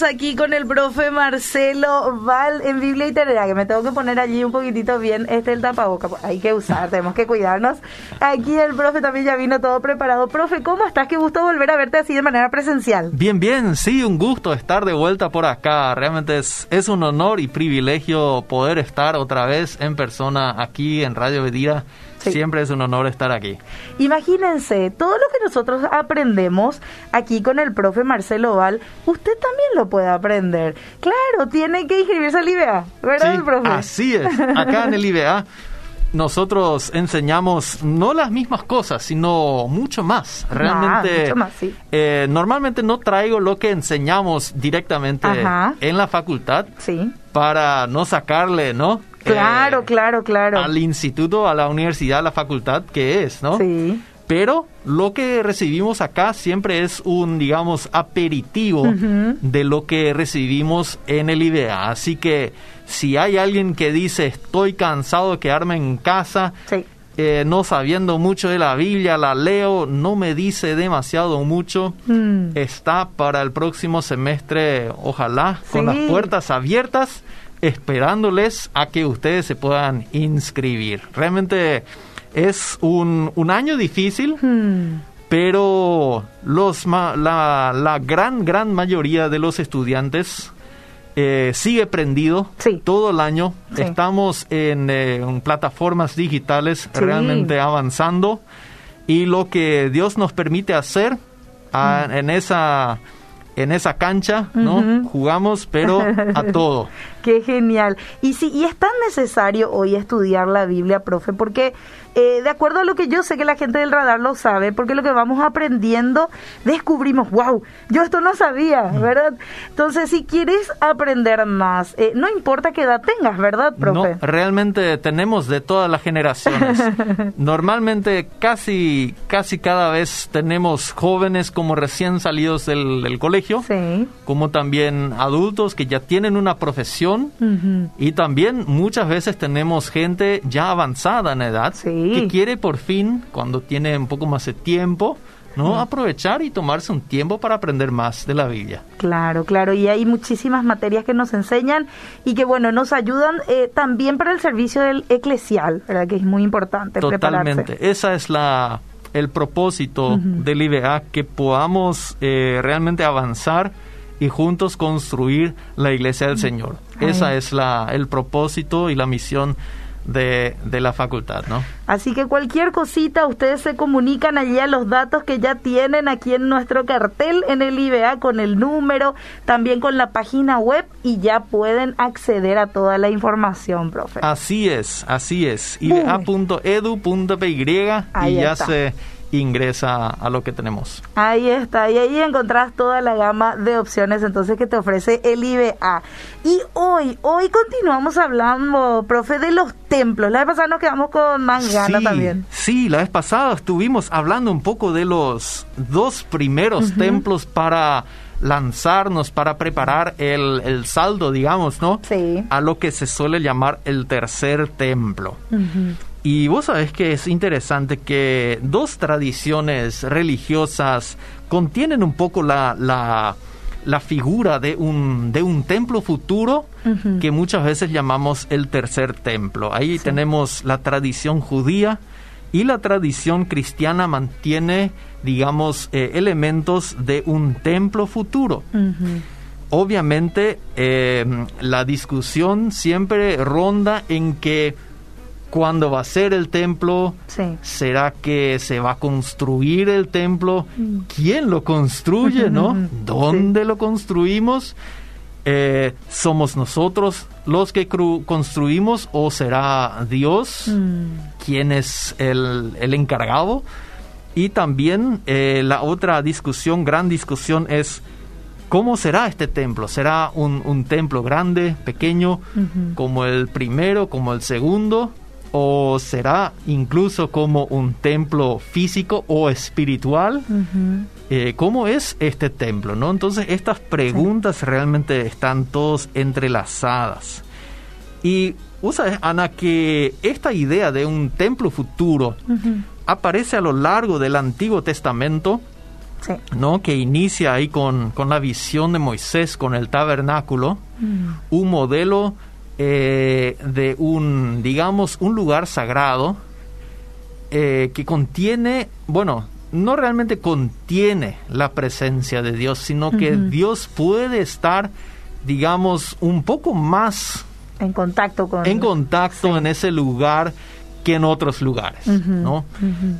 Aquí con el profe Marcelo Val en Biblia Literaria, que me tengo que poner allí un poquitito bien este el tapaboca, hay que usar, tenemos que cuidarnos. Aquí el profe también ya vino todo preparado. Profe, ¿cómo estás? Qué gusto volver a verte así de manera presencial. Bien, bien, sí, un gusto estar de vuelta por acá. Realmente es, es un honor y privilegio poder estar otra vez en persona aquí en Radio Bedira Siempre es un honor estar aquí. Imagínense, todo lo que nosotros aprendemos aquí con el profe Marcelo Val, usted también lo puede aprender. Claro, tiene que inscribirse al IBA, ¿verdad, profe? Así es. Acá en el IBA nosotros enseñamos no las mismas cosas, sino mucho más. Ah, Realmente, eh, normalmente no traigo lo que enseñamos directamente en la facultad para no sacarle, ¿no? Claro, eh, claro, claro. Al instituto, a la universidad, a la facultad que es, ¿no? Sí. Pero lo que recibimos acá siempre es un, digamos, aperitivo de lo que recibimos en el IBA. Así que si hay alguien que dice estoy cansado de quedarme en casa, eh, no sabiendo mucho de la Biblia, la leo, no me dice demasiado mucho, mm. está para el próximo semestre, ojalá, con las puertas abiertas esperándoles a que ustedes se puedan inscribir. Realmente es un, año difícil, hmm. pero los, la, la, gran, gran mayoría de los estudiantes eh, sigue prendido todo el año. Estamos en, eh, plataformas digitales realmente avanzando y lo que Dios nos permite hacer ah, hmm. en esa en esa cancha, ¿no? Jugamos, pero a todo. Qué genial. Y sí, y es tan necesario hoy estudiar la Biblia, profe, porque eh, de acuerdo a lo que yo sé que la gente del radar lo sabe, porque lo que vamos aprendiendo, descubrimos, wow, yo esto no sabía, mm. ¿verdad? Entonces, si quieres aprender más, eh, no importa qué edad tengas, ¿verdad, profe? No, realmente tenemos de todas las generaciones. Normalmente casi, casi cada vez tenemos jóvenes como recién salidos del, colegio, como también adultos que ya tienen una profesión y también muchas veces tenemos gente ya avanzada en edad. Sí que quiere por fin, cuando tiene un poco más de tiempo, ¿no? Aprovechar y tomarse un tiempo para aprender más de la Biblia. Claro, claro, y hay muchísimas materias que nos enseñan y que, bueno, nos ayudan eh, también para el servicio del eclesial, ¿verdad? Que es muy importante Totalmente, esa es la el propósito del IBA, que podamos eh, realmente avanzar y juntos construir la iglesia del Señor. Esa es la, el propósito y la misión de, de, la facultad, ¿no? Así que cualquier cosita, ustedes se comunican allí a los datos que ya tienen aquí en nuestro cartel en el IBA con el número, también con la página web y ya pueden acceder a toda la información, profe. Así es, así es. iba.edu.py y ya se ingresa a lo que tenemos. Ahí está, y ahí encontrás toda la gama de opciones entonces que te ofrece el IBA. Y hoy, hoy continuamos hablando, profe, de los templos. La vez pasada nos quedamos con más ganas también. Sí, la vez pasada estuvimos hablando un poco de los dos primeros templos para lanzarnos para preparar el, saldo, digamos, ¿no? Sí. A lo que se suele llamar el tercer templo. Y vos sabés que es interesante que dos tradiciones religiosas contienen un poco la, la, figura de un, de un templo futuro que muchas veces llamamos el tercer templo. Ahí tenemos la tradición judía y la tradición cristiana mantiene, digamos, eh, elementos de un templo futuro. Obviamente, eh, la discusión siempre ronda en que cuándo va a ser el templo, será que se va a construir el templo, mm. quién lo construye, ¿no? ¿Dónde lo construimos? Eh, ¿Somos nosotros los que construimos o será Dios mm. quien es el, encargado? Y también eh, la otra discusión, gran discusión es ¿Cómo será este templo? ¿Será un, templo grande, pequeño, como el primero, como el segundo? O será incluso como un templo físico o espiritual. Eh, ¿Cómo es este templo? ¿no? Entonces estas preguntas realmente están todos entrelazadas. Y usa Ana, que esta idea de un templo futuro aparece a lo largo del Antiguo Testamento ¿no? que inicia ahí con, con, la visión de Moisés, con el tabernáculo, mm. un modelo eh, de un, digamos, un lugar sagrado eh, que contiene, bueno, no realmente contiene la presencia de Dios, sino que Dios puede estar, digamos, un poco más en contacto con en contacto en ese lugar que en otros lugares, ¿no?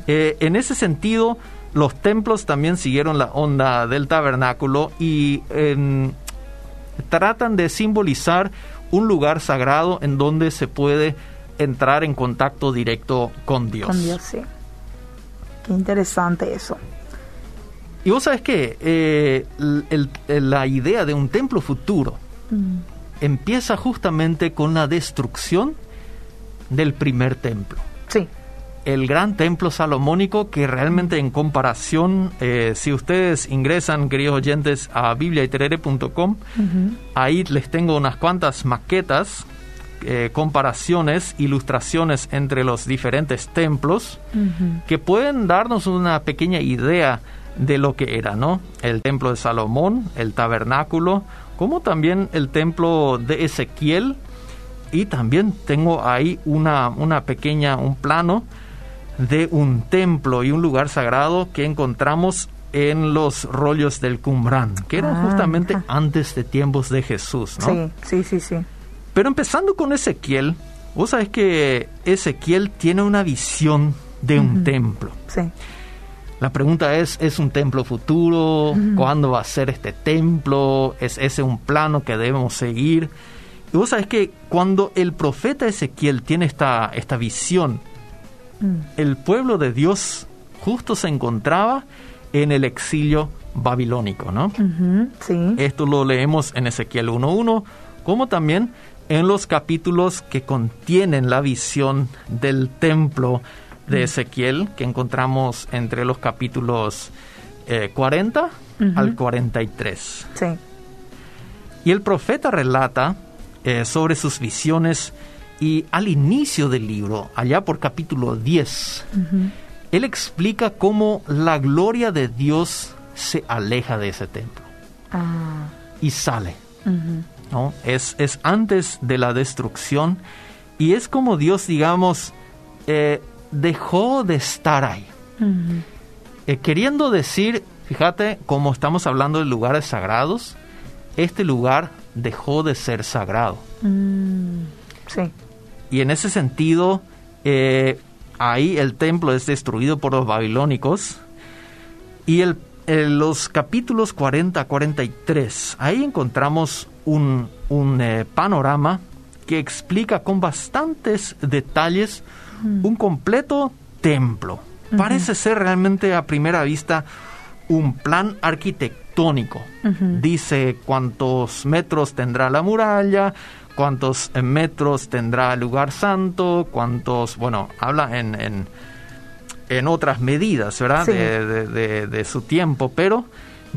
Eh, en ese sentido, los templos también siguieron la onda del tabernáculo y em, tratan de simbolizar un lugar sagrado en donde se puede entrar en contacto directo con Dios. Con Dios, sí. Qué interesante eso. Y vos sabes que eh, la idea de un templo futuro mm. empieza justamente con la destrucción del primer templo. El gran templo salomónico que realmente en comparación, eh, si ustedes ingresan, queridos oyentes, a bibliaiterere.com, ahí les tengo unas cuantas maquetas eh, comparaciones, ilustraciones entre los diferentes templos que pueden darnos una pequeña idea de lo que era, ¿no? El templo de Salomón, el tabernáculo, como también el templo de Ezequiel. Y también tengo ahí una, una pequeña, un plano de un templo y un lugar sagrado que encontramos en los rollos del Qumran, que eran ah, justamente antes de tiempos de Jesús, ¿no? Sí, sí, sí, sí. Pero empezando con Ezequiel, vos sabés que Ezequiel tiene una visión de un templo. Sí. La pregunta es, ¿es un templo futuro? ¿Cuándo va a ser este templo? ¿Es ese un plano que debemos seguir? Y vos sabés que cuando el profeta Ezequiel tiene esta, esta visión, mm. el pueblo de Dios justo se encontraba en el exilio babilónico, ¿no? sí. Esto lo leemos en Ezequiel 1.1, como también en los capítulos que contienen la visión del templo de mm. Ezequiel, que encontramos entre los capítulos 40 eh, al 43. Sí. Y el profeta relata eh, sobre sus visiones y al inicio del libro, allá por capítulo 10, él explica cómo la gloria de Dios se aleja de ese templo ah. y sale. Es, es antes de la destrucción y es como Dios, digamos, eh, dejó de estar ahí. Eh, queriendo decir, fíjate, como estamos hablando de lugares sagrados, este lugar dejó de ser sagrado. Mm, sí. Y en ese sentido, eh, ahí el templo es destruido por los babilónicos y el en los capítulos 40 a 43, ahí encontramos un, eh, panorama que explica con bastantes detalles mm. un completo templo. Parece ser realmente a primera vista un plan arquitectónico. Dice cuántos metros tendrá la muralla, cuántos metros tendrá el lugar santo, cuántos, bueno, habla en en otras medidas, ¿verdad? De, su tiempo, pero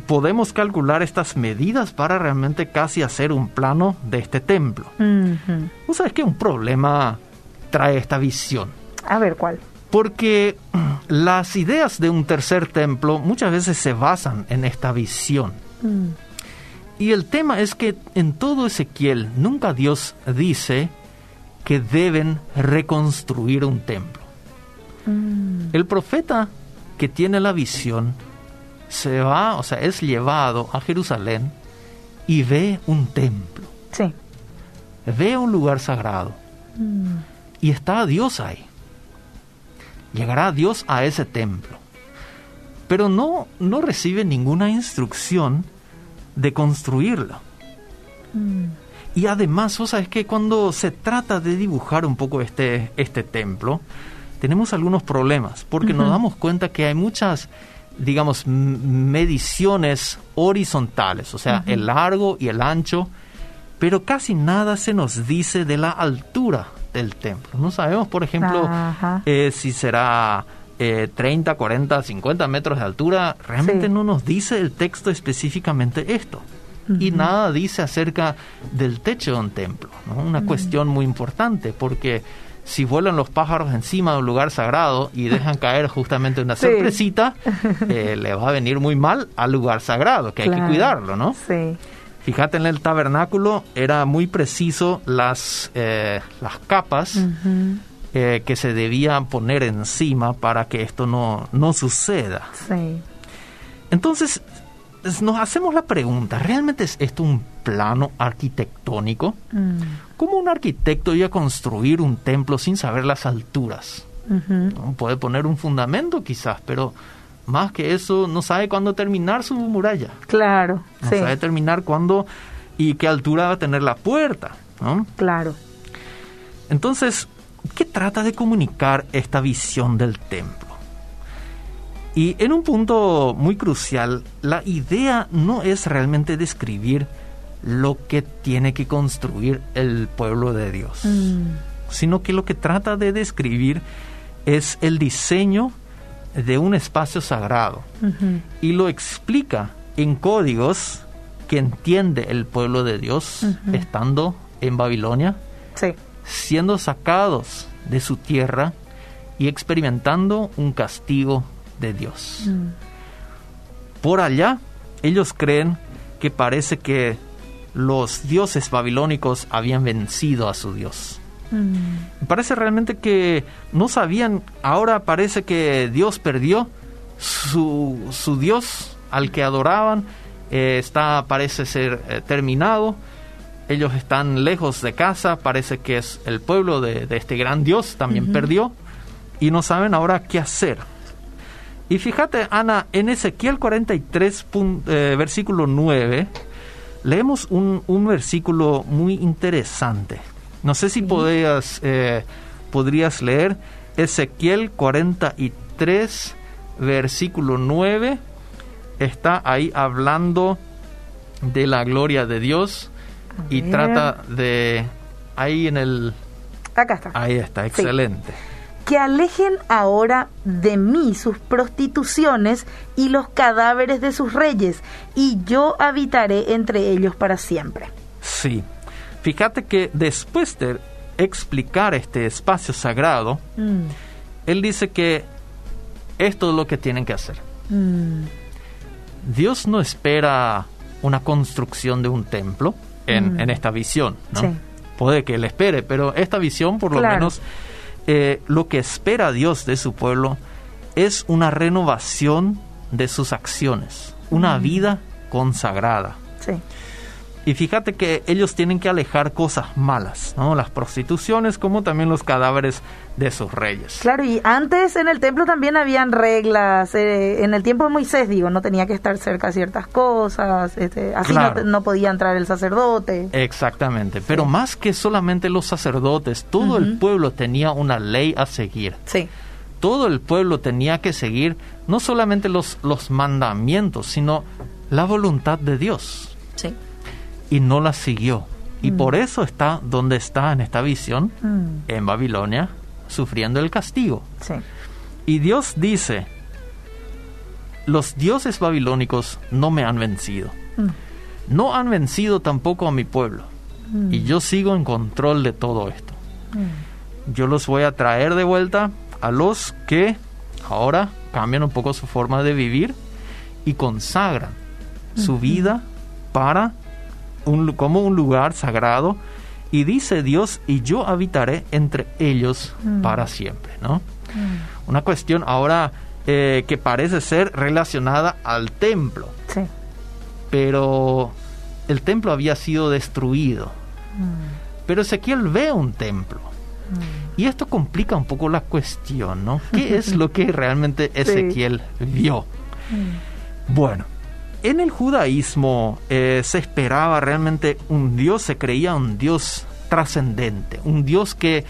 podemos calcular estas medidas para realmente casi hacer un plano de este templo. Uh sabes que un problema trae esta visión? A ver, ¿cuál? Porque las ideas de un tercer templo muchas veces se basan en esta visión. Mm. Y el tema es que en todo Ezequiel nunca Dios dice que deben reconstruir un templo. Mm. El profeta que tiene la visión se va, o sea, es llevado a Jerusalén y ve un templo. Sí. Ve un lugar sagrado. Mm. Y está Dios ahí. Llegará Dios a ese templo. Pero no, no recibe ninguna instrucción de construirlo. Mm. Y además, vos sabes que cuando se trata de dibujar un poco este, este templo, tenemos algunos problemas, porque nos damos cuenta que hay muchas, digamos, mediciones horizontales, o sea, el largo y el ancho, pero casi nada se nos dice de la altura del templo. No sabemos, por ejemplo, eh, si será 30, 40, 50 metros de altura. Realmente no nos dice el texto específicamente esto. Y nada dice acerca del techo de un templo. Una cuestión muy importante, porque si vuelan los pájaros encima de un lugar sagrado y dejan caer justamente una sorpresita, eh, le va a venir muy mal al lugar sagrado, que hay que cuidarlo, ¿no? Sí. Fíjate en el tabernáculo, era muy preciso las, eh, las capas eh, que se debían poner encima para que esto no, no suceda. Sí. Entonces, nos hacemos la pregunta, ¿realmente es esto un plano arquitectónico? Mm. ¿Cómo un arquitecto iba a construir un templo sin saber las alturas? Puede poner un fundamento quizás, pero más que eso no sabe cuándo terminar su muralla. Claro. No sabe terminar cuándo y qué altura va a tener la puerta. Claro. Entonces, ¿qué trata de comunicar esta visión del templo? Y en un punto muy crucial, la idea no es realmente describir lo que tiene que construir el pueblo de Dios, mm. sino que lo que trata de describir es el diseño de un espacio sagrado y lo explica en códigos que entiende el pueblo de Dios estando en Babilonia, siendo sacados de su tierra y experimentando un castigo de Dios. Mm. Por allá, ellos creen que parece que los dioses babilónicos habían vencido a su Dios. Mm. Parece realmente que no sabían, ahora parece que Dios perdió su, su Dios al que adoraban, eh, está, parece ser eh, terminado. Ellos están lejos de casa, parece que es el pueblo de, este gran Dios, también perdió, y no saben ahora qué hacer. Y fíjate, Ana, en Ezequiel 43, eh, versículo 9, leemos un, versículo muy interesante. No sé si eh, podrías leer Ezequiel 43, versículo 9. Está ahí hablando de la gloria de Dios y trata de... Ahí en el... Acá está. Ahí está, excelente que alejen ahora de mí sus prostituciones y los cadáveres de sus reyes, y yo habitaré entre ellos para siempre. Sí, fíjate que después de explicar este espacio sagrado, mm. él dice que esto es lo que tienen que hacer. Mm. Dios no espera una construcción de un templo en, mm. esta visión, ¿no? Puede que él espere, pero esta visión por lo menos eh, lo que espera Dios de su pueblo es una renovación de sus acciones, una vida consagrada. Sí. Y fíjate que ellos tienen que alejar cosas malas, ¿no? Las prostituciones como también los cadáveres de sus reyes. Claro, y antes en el templo también habían reglas. Eh, en el tiempo de Moisés, digo, no tenía que estar cerca ciertas cosas. Este, así no, podía entrar el sacerdote. Exactamente. Pero más que solamente los sacerdotes, todo el pueblo tenía una ley a seguir. Sí. Todo el pueblo tenía que seguir no solamente los, los mandamientos, sino la voluntad de Dios. Sí y no la siguió. Y mm. por eso está donde está en esta visión, mm. en Babilonia, sufriendo el castigo. Y Dios dice, los dioses babilónicos no me han vencido. Mm. No han vencido tampoco a mi pueblo. Y yo sigo en control de todo esto. Yo los voy a traer de vuelta a los que ahora cambian un poco su forma de vivir y consagran su vida para como un lugar sagrado y dice Dios, y yo habitaré entre ellos mm. para siempre, ¿no? Mm. Una cuestión ahora eh, que parece ser relacionada al templo. Sí. Pero el templo había sido destruido. Mm. Pero Ezequiel ve un templo. Y esto complica un poco la cuestión, ¿no? ¿Qué es lo que realmente Ezequiel vio? Bueno, en el judaísmo eh, se esperaba realmente un Dios, se creía un Dios trascendente, un Dios que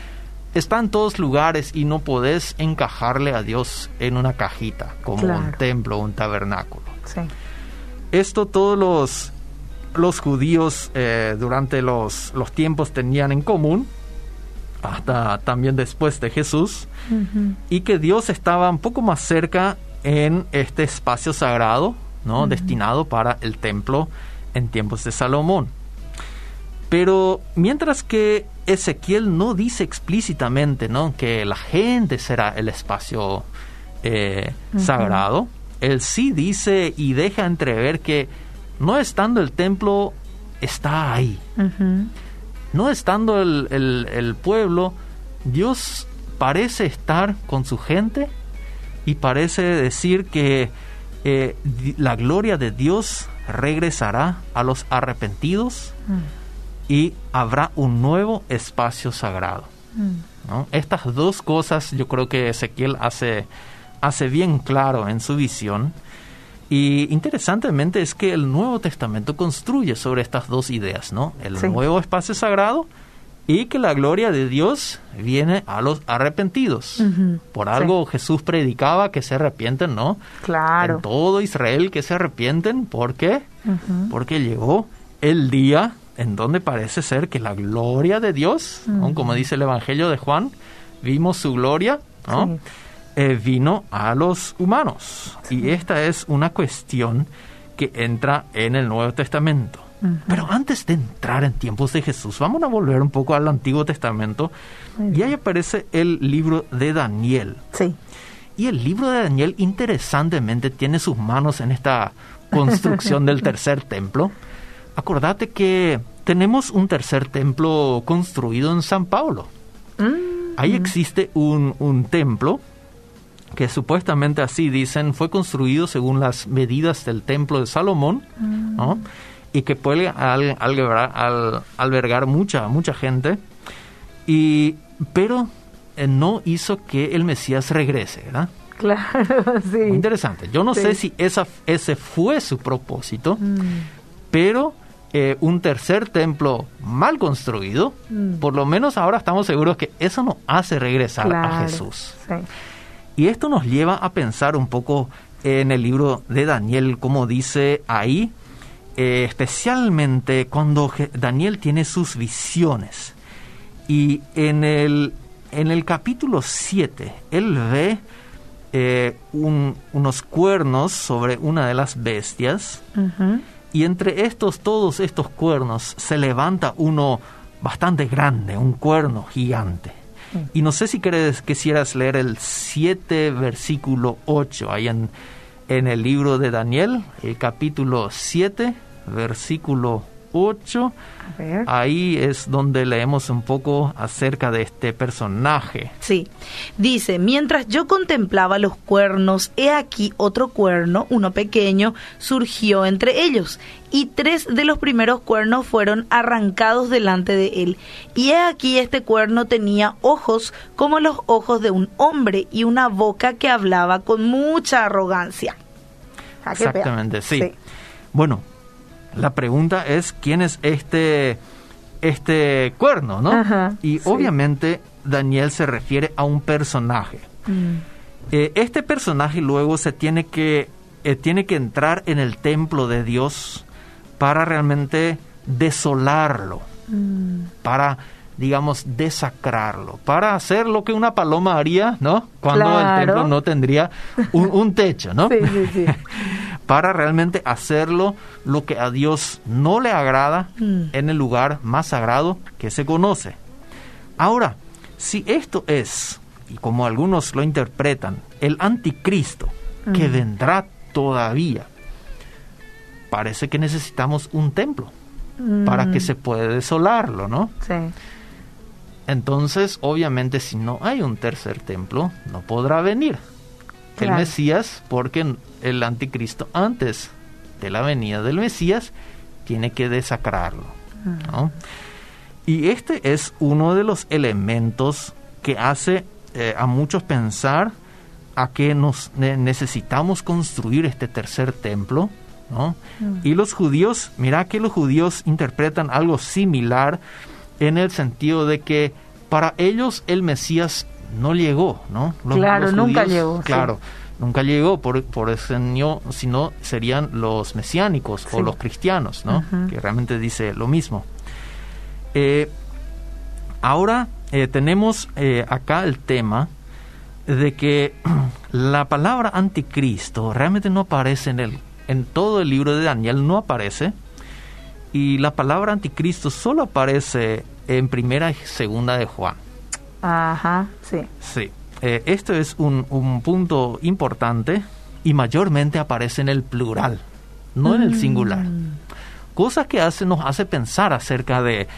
está en todos lugares y no podés encajarle a Dios en una cajita, como un templo o un tabernáculo. Esto todos los, los judíos eh, durante los, los, tiempos tenían en común, hasta también después de Jesús, y que Dios estaba un poco más cerca en este espacio sagrado, ¿no? destinado para el templo en tiempos de Salomón. Pero mientras que Ezequiel no dice explícitamente ¿no? que la gente será el espacio eh, sagrado, él sí dice y deja entrever que no estando el templo, está ahí. No estando el, el, pueblo, Dios parece estar con su gente y parece decir que eh, la gloria de Dios regresará a los arrepentidos mm. y habrá un nuevo espacio sagrado. Mm. Estas dos cosas yo creo que Ezequiel hace, hace bien claro en su visión. Y interesantemente es que el Nuevo Testamento construye sobre estas dos ideas, ¿no? El nuevo espacio sagrado y que la gloria de Dios viene a los arrepentidos. Por algo Jesús predicaba que se arrepienten, ¿no? Claro. En todo Israel que se arrepienten, ¿por qué? Porque llegó el día en donde parece ser que la gloria de Dios, como dice el Evangelio de Juan, vimos su gloria, ¿no? Eh, vino a los humanos. Y esta es una cuestión que entra en el Nuevo Testamento. Pero antes de entrar en tiempos de Jesús, vamos a volver un poco al Antiguo Testamento. Y ahí aparece el libro de Daniel. Sí. Y el libro de Daniel, interesantemente, tiene sus manos en esta construcción del tercer templo. Acordate que tenemos un tercer templo construido en San Pablo. Mm. Ahí existe un, un templo que supuestamente así dicen fue construido según las medidas del templo de Salomón, ¿no? Y que puede albergar, mucha, mucha gente, y, pero eh, no hizo que el Mesías regrese, ¿verdad? Claro, sí. interesante. Yo no sé si esa, ese fue su propósito, mm. pero eh, un tercer templo mal construido, mm. por lo menos ahora estamos seguros que eso no hace regresar a Jesús. Y esto nos lleva a pensar un poco en el libro de Daniel, como dice ahí, eh, especialmente cuando Daniel tiene sus visiones. Y en el, en el capítulo 7, él ve eh, unos cuernos sobre una de las bestias. Y entre estos, todos estos cuernos, se levanta uno bastante grande, un cuerno gigante. Y no sé si quieres, quisieras leer el 7, versículo 8, ahí en, en el libro de Daniel, el capítulo 7, versículo 8. Ahí es donde leemos un poco acerca de este personaje. Sí, dice, mientras yo contemplaba los cuernos, he aquí otro cuerno, uno pequeño, surgió entre ellos, y tres de los primeros cuernos fueron arrancados delante de él. Y he aquí este cuerno tenía ojos como los ojos de un hombre y una boca que hablaba con mucha arrogancia. Exactamente, sí. Bueno, la pregunta es quién es este, este cuerno, ¿no? y obviamente Daniel se refiere a un personaje. Mm. Eh, este personaje luego se tiene que, eh, tiene que entrar en el templo de Dios para realmente desolarlo, mm. para digamos, desacrarlo, para hacer lo que una paloma haría, ¿no? Cuando el templo no tendría un, techo, ¿no? sí, sí, sí. para realmente hacerlo lo que a Dios no le agrada mm. en el lugar más sagrado que se conoce. Ahora, si esto es, y como algunos lo interpretan, el anticristo que mm. vendrá todavía, parece que necesitamos un templo para que mm. se pueda desolarlo, ¿no? Sí. Entonces, obviamente, si no hay un tercer templo, no podrá venir el Mesías, porque el anticristo antes de la venida del Mesías tiene que desacrarlo. Y este es uno de los elementos que hace eh, a muchos pensar a que nos necesitamos construir este tercer templo. Y los judíos, mira que los judíos interpretan algo similar en el sentido de que para ellos el Mesías no llegó, ¿no? claro, nunca llegó. Claro, nunca llegó por, por ese no, sino serían los mesiánicos o los cristianos, ¿no? Que realmente dice lo mismo. Eh, ahora eh, tenemos eh, acá el tema de que la palabra anticristo realmente no aparece en el en todo el libro de Daniel no aparece y la palabra anticristo solo aparece en primera y segunda de Juan. Ajá, sí. Sí. Eh, esto es un, un, punto importante y mayormente aparece en el plural, no en el mm. singular. Cosa que hace, nos hace pensar acerca de,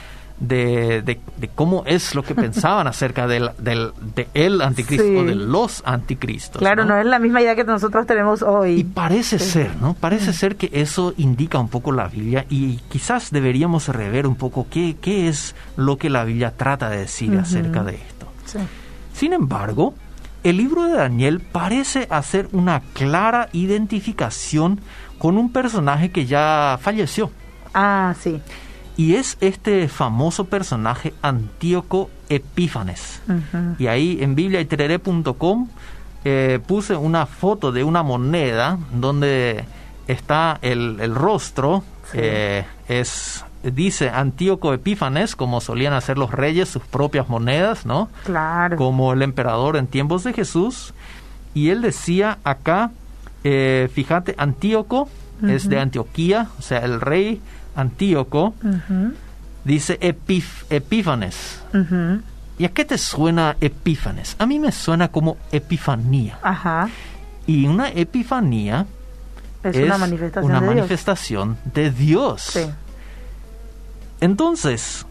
de, cómo es lo que pensaban acerca del, del de el anticristo, de los anticristos. Claro, ¿no? es la misma idea que nosotros tenemos hoy. Y parece ser, ¿no? Parece ser que eso indica un poco la Biblia y quizás deberíamos rever un poco qué, qué es lo que la Biblia trata de decir acerca de esto. Sin embargo, el libro de Daniel parece hacer una clara identificación con un personaje que ya falleció. Ah, sí y es este famoso personaje Antíoco Epífanes. Y ahí en bibliaiterere.com eh, puse una foto de una moneda donde está el, rostro, eh, es dice Antíoco Epífanes, como solían hacer los reyes, sus propias monedas, ¿no? Claro. Como el emperador en tiempos de Jesús. Y él decía acá, eh, fíjate, Antíoco es de Antioquía, o sea, el rey Antíoco, dice Epífanes. ¿Y a qué te suena Epífanes? A mí me suena como epifanía. Ajá. Y una epifanía es, una manifestación, de, Dios. Sí. Entonces,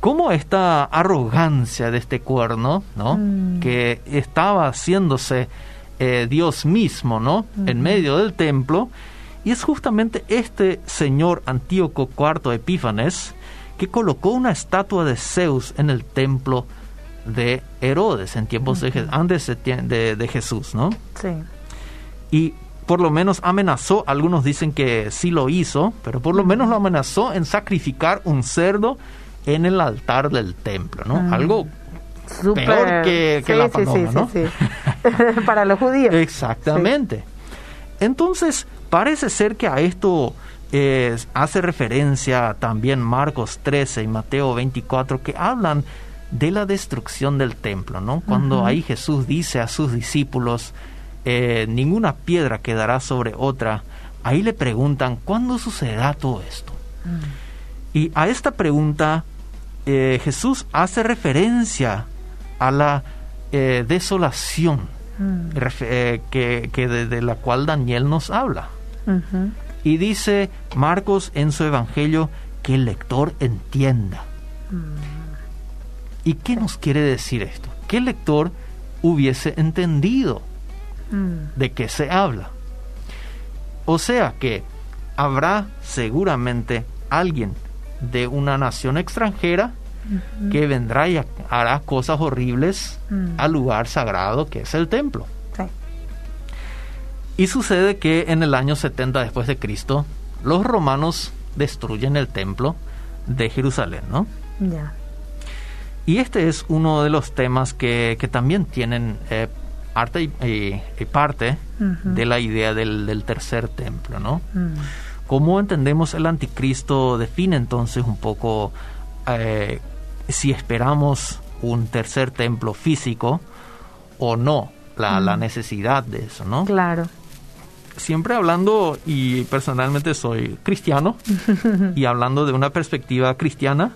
¿cómo esta arrogancia de este cuerno, ¿no? Mm. Que estaba haciéndose eh, Dios mismo, ¿no? En medio del templo y es justamente este señor Antíoco IV Epífanes que colocó una estatua de Zeus en el templo de Herodes en tiempos de, antes de, Jesús, ¿no? Sí. Y por lo menos amenazó, algunos dicen que sí lo hizo, pero por lo menos lo amenazó en sacrificar un cerdo en el altar del templo, ¿no? Algo peor que, la paloma, ¿no? Para los judíos. Exactamente. Entonces, Parece ser que a esto eh, hace referencia también Marcos 13 y Mateo 24 que hablan de la destrucción del templo, ¿no? Cuando ahí Jesús dice a sus discípulos, eh, ninguna piedra quedará sobre otra, ahí le preguntan, ¿cuándo sucederá todo esto? Mm. Y a esta pregunta eh, Jesús hace referencia a la desolación mm. que, que de la cual Daniel nos habla. Y dice Marcos en su Evangelio que el lector entienda. ¿Y qué nos quiere decir esto? Que el lector hubiese entendido de qué se habla. O sea que habrá seguramente alguien de una nación extranjera que vendrá y hará cosas horribles al lugar sagrado que es el templo. Y sucede que en el año 70 después de Cristo, los romanos destruyen el templo de Jerusalén, ¿no? Ya. Y este es uno de los temas que, también tienen eh, arte y, parte de la idea del, tercer templo, ¿no? Mm. ¿Cómo entendemos el anticristo? Define entonces un poco eh, si esperamos un tercer templo físico o no, la, la, mm. necesidad de eso, ¿no? Claro siempre hablando, y personalmente soy cristiano, y hablando de una perspectiva cristiana,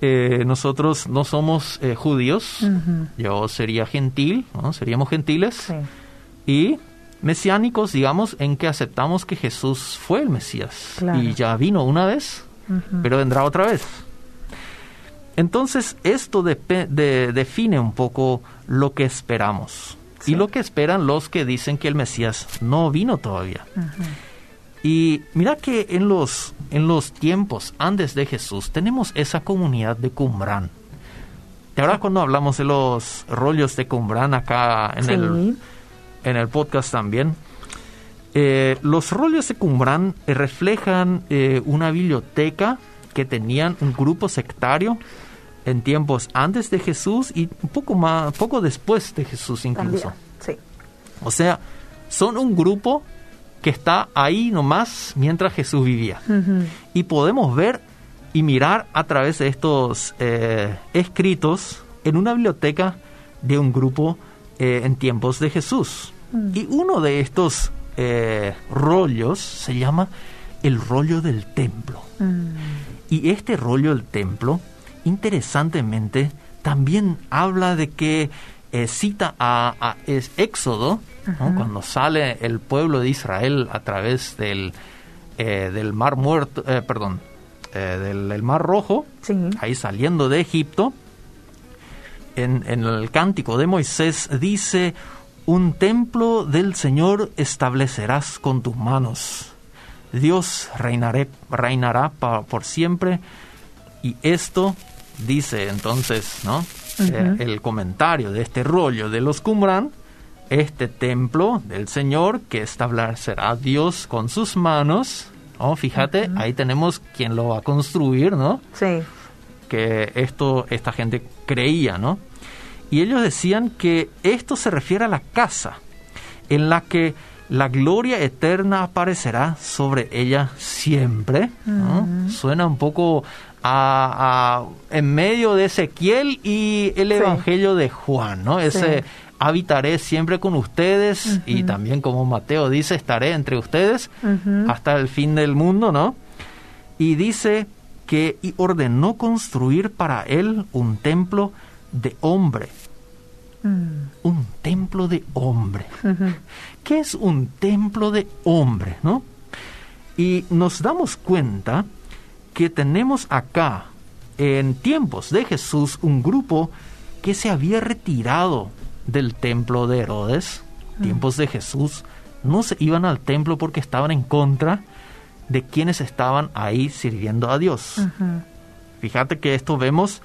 eh, nosotros no somos eh, judíos, yo sería gentil, ¿no? seríamos gentiles, y mesiánicos, digamos, en que aceptamos que Jesús fue el Mesías, y ya vino una vez, pero vendrá otra vez. Entonces, esto define un poco lo que esperamos y lo que esperan los que dicen que el Mesías no vino todavía. Y mira que en los, en los tiempos antes de Jesús tenemos esa comunidad de Qumran. Y ahora cuando hablamos de los rollos de Qumran acá en, el, en el podcast también, eh, los rollos de Qumran reflejan eh, una biblioteca que tenían un grupo sectario en tiempos antes de Jesús y un poco más, poco después de Jesús incluso. sí. O sea, son un grupo que está ahí nomás mientras Jesús vivía. Y podemos ver y mirar a través de estos eh, escritos en una biblioteca de un grupo eh, en tiempos de Jesús. Mm. Y uno de estos eh, rollos se llama el rollo del templo. Mm. Y este rollo del templo, interesantemente, también habla de que eh, cita a, es Éxodo, cuando sale el pueblo de Israel a través del, eh, del Mar Muerto, eh, perdón, del, Mar Rojo, ahí saliendo de Egipto, en, en el cántico de Moisés dice, un templo del Señor establecerás con tus manos. Dios reinaré, reinará por siempre. Y esto dice entonces, ¿no? Eh, el comentario de este rollo de los Qumran, este templo del Señor que establecerá Dios con sus manos. Oh, fíjate, ahí tenemos quien lo va a construir, ¿no? Sí. Que esto, esta gente creía, ¿no? Y ellos decían que esto se refiere a la casa en la que la gloria eterna aparecerá sobre ella siempre. Suena un poco a, en medio de Ezequiel y el Evangelio de Juan, ¿no? Ese habitaré siempre con ustedes y también como Mateo dice, estaré entre ustedes hasta el fin del mundo, ¿no? Y dice que y ordenó construir para él un templo de hombre. Mm. Un templo de hombre. ¿Qué es un templo de hombre? ¿no? Y nos damos cuenta que tenemos acá, en tiempos de Jesús, un grupo que se había retirado del templo de Herodes. Mm. Tiempos de Jesús no se iban al templo porque estaban en contra de quienes estaban ahí sirviendo a Dios. Fíjate que esto vemos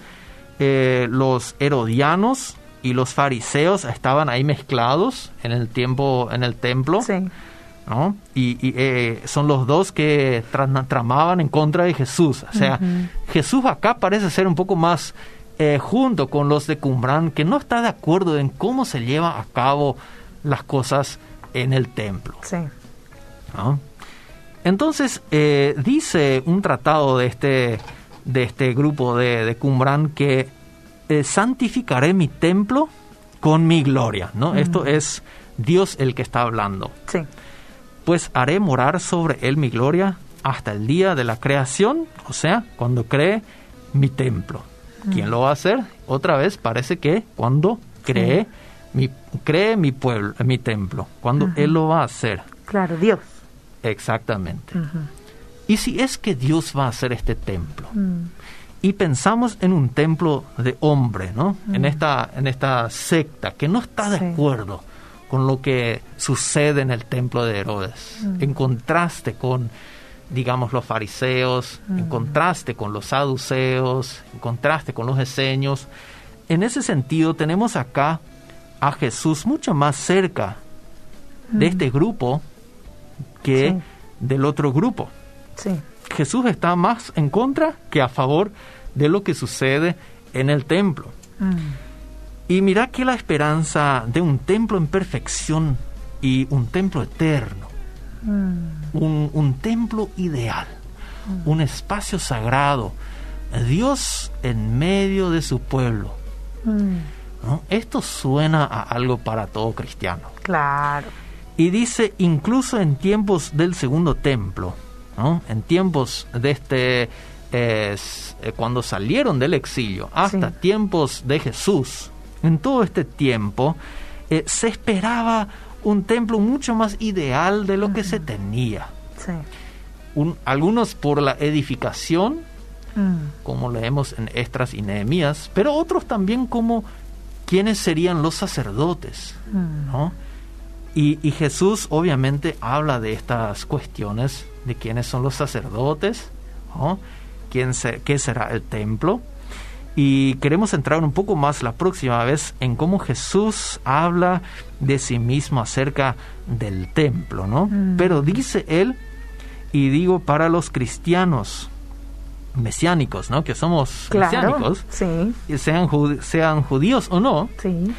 eh, los herodianos y los fariseos estaban ahí mezclados en el tiempo en el templo. ¿No? Y, eh, son los dos que tramaban en contra de Jesús. O sea, Jesús acá parece ser un poco más eh, junto con los de Cumbrán, que no está de acuerdo en cómo se lleva a cabo las cosas en el templo. Sí. Entonces, dice un tratado de este de este grupo de, de Qumran que eh, santificaré mi templo con mi gloria, ¿no? Esto es Dios el que está hablando. Sí. Pues haré morar sobre él mi gloria hasta el día de la creación, o sea, cuando cree mi templo. ¿Quién mm. lo va a hacer? Otra vez parece que cuando cree mi cree mi pueblo, mi templo, cuando él lo va a hacer. Claro, Dios. Exactamente. ¿Y si es que Dios va a hacer este templo? Mm. Y pensamos en un templo de hombre, ¿no? En, mm. esta, en esta secta que no está de acuerdo con lo que sucede en el templo de Herodes, mm. en contraste con, digamos, los fariseos, en contraste con los saduceos, en contraste con los eseños. En ese sentido, tenemos acá a Jesús mucho más cerca de este grupo que del otro grupo. Jesús está más en contra que a favor de lo que sucede en el templo. Mm. Y mira que la esperanza de un templo en perfección y un templo eterno, mm. un, templo ideal, mm. un espacio sagrado, Dios en medio de su pueblo. Esto suena a algo para todo cristiano. Claro. Y dice, incluso en tiempos del segundo templo, en tiempos de este, eh, cuando salieron del exilio, hasta tiempos de Jesús, en todo este tiempo, eh, se esperaba un templo mucho más ideal de lo que se tenía. algunos por la edificación, mm. como leemos en Estras y Nehemías, pero otros también como quiénes serían los sacerdotes, mm. Y, Jesús obviamente habla de estas cuestiones, de quiénes son los sacerdotes, ¿Quién qué será el templo. Y queremos entrar un poco más la próxima vez en cómo Jesús habla de sí mismo acerca del templo, ¿no? Mm. Pero dice él, y digo para los cristianos mesiánicos, ¿no? Que somos mesiánicos, sean, sean judíos o no, sí.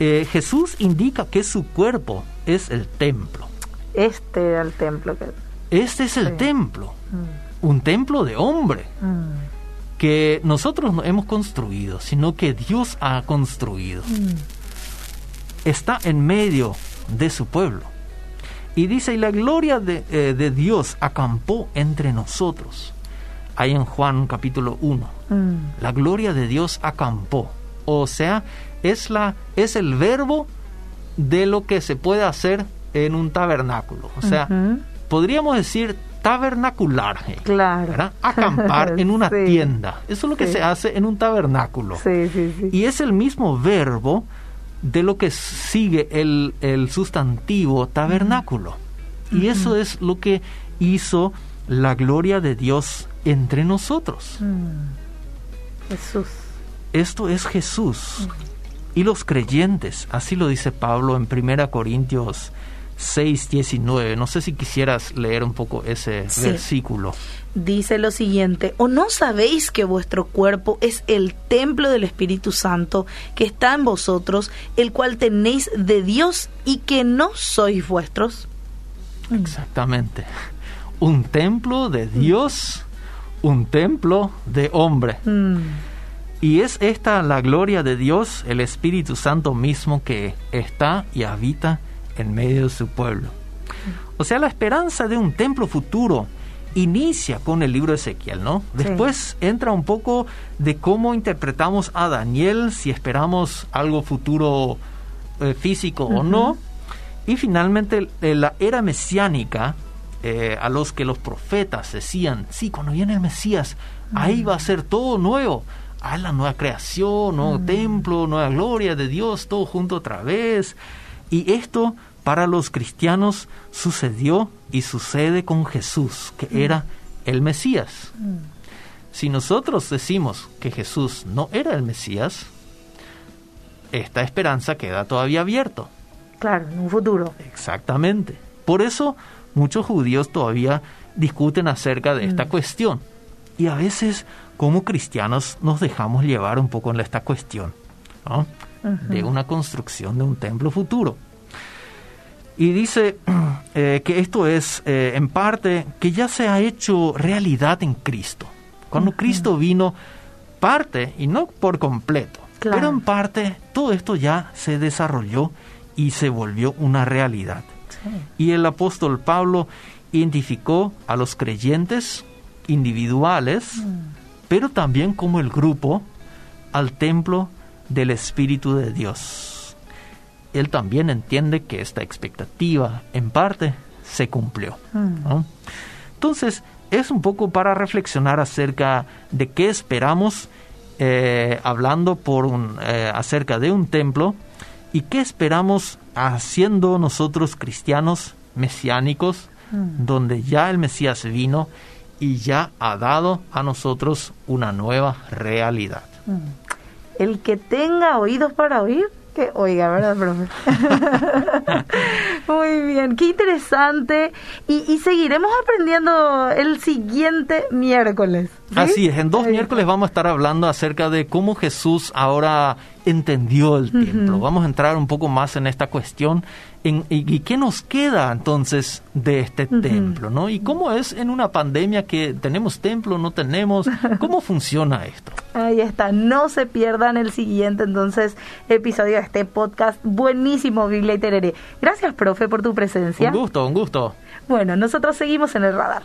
Eh, Jesús indica que su cuerpo es el templo. Este era el templo. Que... Este es el templo. Mm. Un templo de hombre. Mm. Que nosotros no hemos construido, sino que Dios ha construido. Mm. Está en medio de su pueblo. Y dice, y la gloria de, eh, de Dios acampó entre nosotros. ahí en Juan capítulo 1. Mm. La gloria de Dios acampó. O sea, es, la, es el verbo de lo que se puede hacer en un tabernáculo. O sea, podríamos decir tabernacular. Claro. Acampar en una tienda. Eso es lo que se hace en un tabernáculo. y es el mismo verbo de lo que sigue el, el sustantivo tabernáculo. Y eso es lo que hizo la gloria de Dios entre nosotros. Mm. Jesús. Esto es Jesús. Y los creyentes, así lo dice Pablo en 1 Corintios 6, 19. No sé si quisieras leer un poco ese versículo. Dice lo siguiente, ¿o no sabéis que vuestro cuerpo es el templo del Espíritu Santo que está en vosotros, el cual tenéis de Dios y que no sois vuestros? Exactamente. Un templo de Dios, un templo de hombre. Mm. Y es esta la gloria de Dios, el Espíritu Santo mismo que está y habita en medio de su pueblo. O sea, la esperanza de un templo futuro inicia con el libro de Ezequiel, ¿no? Después entra un poco de cómo interpretamos a Daniel, si esperamos algo futuro eh, físico o no. Y finalmente la era mesiánica, eh, a los que los profetas decían, sí, cuando viene el Mesías, ahí va a ser todo nuevo. Ah, la nueva creación, nuevo templo, nueva gloria de Dios, todo junto otra vez. Y esto para los cristianos sucedió y sucede con Jesús, que era el Mesías. Si nosotros decimos que Jesús no era el Mesías, esta esperanza queda todavía abierta. Claro, en un futuro. Exactamente. Por eso muchos judíos todavía discuten acerca de esta mm. cuestión. Y a veces como cristianos nos dejamos llevar un poco en esta cuestión de una construcción de un templo futuro. Y dice eh, que esto es eh, en parte que ya se ha hecho realidad en Cristo. Cuando Cristo vino, parte, y no por completo, pero en parte todo esto ya se desarrolló y se volvió una realidad. Y el apóstol Pablo identificó a los creyentes individuales, mm. pero también como el grupo, al templo del Espíritu de Dios. Él también entiende que esta expectativa, en parte, se cumplió. Mm. Entonces, es un poco para reflexionar acerca de qué esperamos, eh, hablando por un, eh, acerca de un templo ¿Y qué esperamos haciendo nosotros cristianos mesiánicos, mm. donde ya el Mesías vino y ya ha dado a nosotros una nueva realidad? Mm. El que tenga oídos para oír, que oiga, ¿verdad, profe? Muy bien, qué interesante. Y, seguiremos aprendiendo el siguiente miércoles. Así es, en dos miércoles vamos a estar hablando acerca de cómo Jesús ahora entendió el templo. Vamos a entrar un poco más en esta cuestión y, qué nos queda entonces de este templo, ¿no? Y cómo es en una pandemia que tenemos templo, no tenemos, ¿cómo funciona esto? Ahí está, no se pierdan el siguiente entonces episodio de este podcast buenísimo, Biblia y Tereré. Gracias, profe, por tu presencia. Un gusto, un gusto. Bueno, nosotros seguimos en el radar.